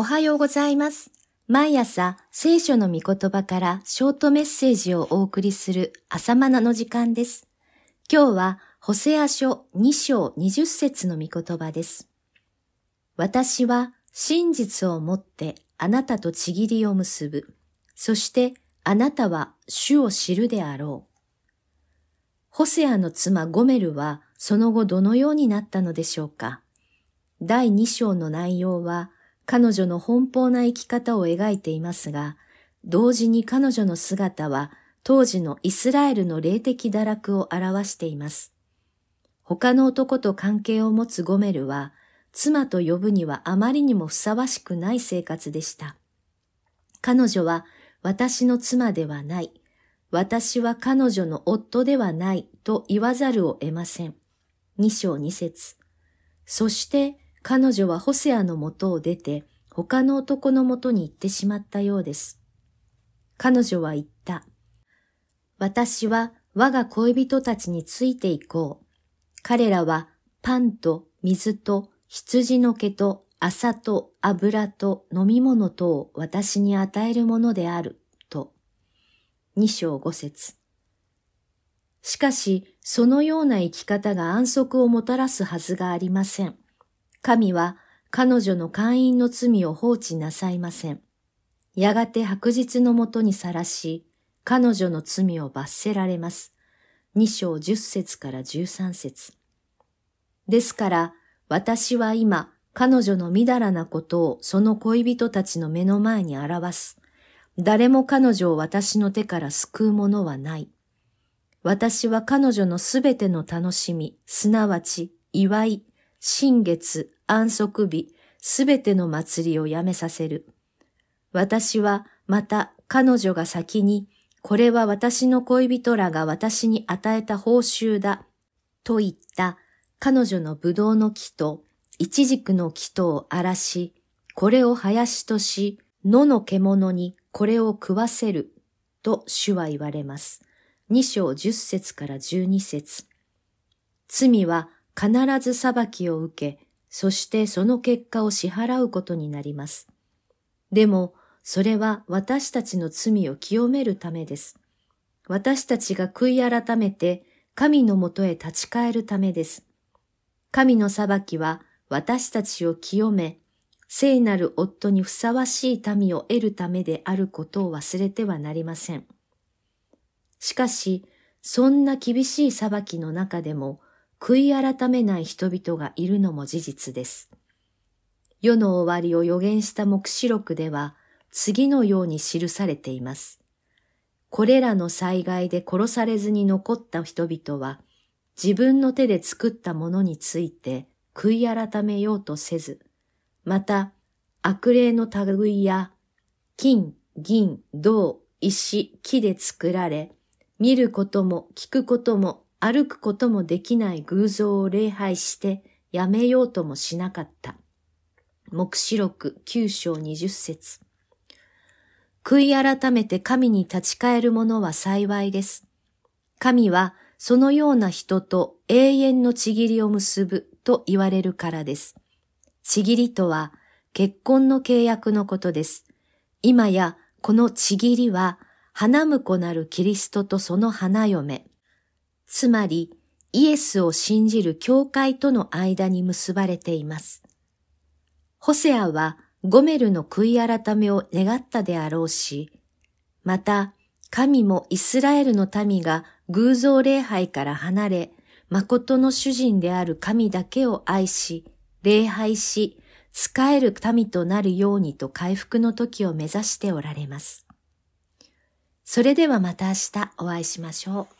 おはようございます。毎朝聖書の御言葉からショートメッセージをお送りする朝マナの時間です。今日はホセア書2章20節の御言葉です。私は真実をもってあなたとちぎりを結ぶ。そしてあなたは主を知るであろう。ホセアの妻ゴメルはその後どのようになったのでしょうか第2章の内容は彼女の奔放な生き方を描いていますが、同時に彼女の姿は当時のイスラエルの霊的堕落を表しています。他の男と関係を持つゴメルは、妻と呼ぶにはあまりにもふさわしくない生活でした。彼女は私の妻ではない。私は彼女の夫ではないと言わざるを得ません。二章二節。そして彼女はホセアのもとを出て他の男のもとに行ってしまったようです。彼女は言った。私は我が恋人たちについて行こう。彼らはパンと水と羊の毛と麻と油と飲み物とを私に与えるものである。と。二章五節。しかし、そのような生き方が安息をもたらすはずがありません。神は彼女の会員の罪を放置なさいません。やがて白日のもとにさらし、彼女の罪を罰せられます。二章十節から十三節。ですから、私は今、彼女のみだらなことをその恋人たちの目の前に表す。誰も彼女を私の手から救うものはない。私は彼女のすべての楽しみ、すなわち祝い、新月、安息日、すべての祭りをやめさせる。私はまた彼女が先に、これは私の恋人らが私に与えた報酬だ、と言った彼女の葡萄の木と、イチジクの木とを荒らし、これを林とし、野の獣にこれを食わせる、と主は言われます。二章十節から十二節罪は必ず裁きを受け、そしてその結果を支払うことになります。でも、それは私たちの罪を清めるためです。私たちが悔い改めて神のもとへ立ち返るためです。神の裁きは私たちを清め、聖なる夫にふさわしい民を得るためであることを忘れてはなりません。しかし、そんな厳しい裁きの中でも、悔い改めない人々がいるのも事実です。世の終わりを予言した目視録では、次のように記されています。これらの災害で殺されずに残った人々は、自分の手で作ったものについて悔い改めようとせず、また、悪霊の類や、金、銀、銅、石、木で作られ、見ることも聞くことも歩くこともできない偶像を礼拝してやめようともしなかった。目視録九章二十節悔い改めて神に立ち返る者は幸いです。神はそのような人と永遠のちぎりを結ぶと言われるからです。ちぎりとは結婚の契約のことです。今やこのちぎりは花婿なるキリストとその花嫁、つまりイエスを信じる教会との間に結ばれています。ホセアはゴメルの悔い改めを願ったであろうし、また神もイスラエルの民が偶像礼拝から離れ、誠の主人である神だけを愛し、礼拝し、仕える民となるようにと回復の時を目指しておられます。それではまた明日お会いしましょう。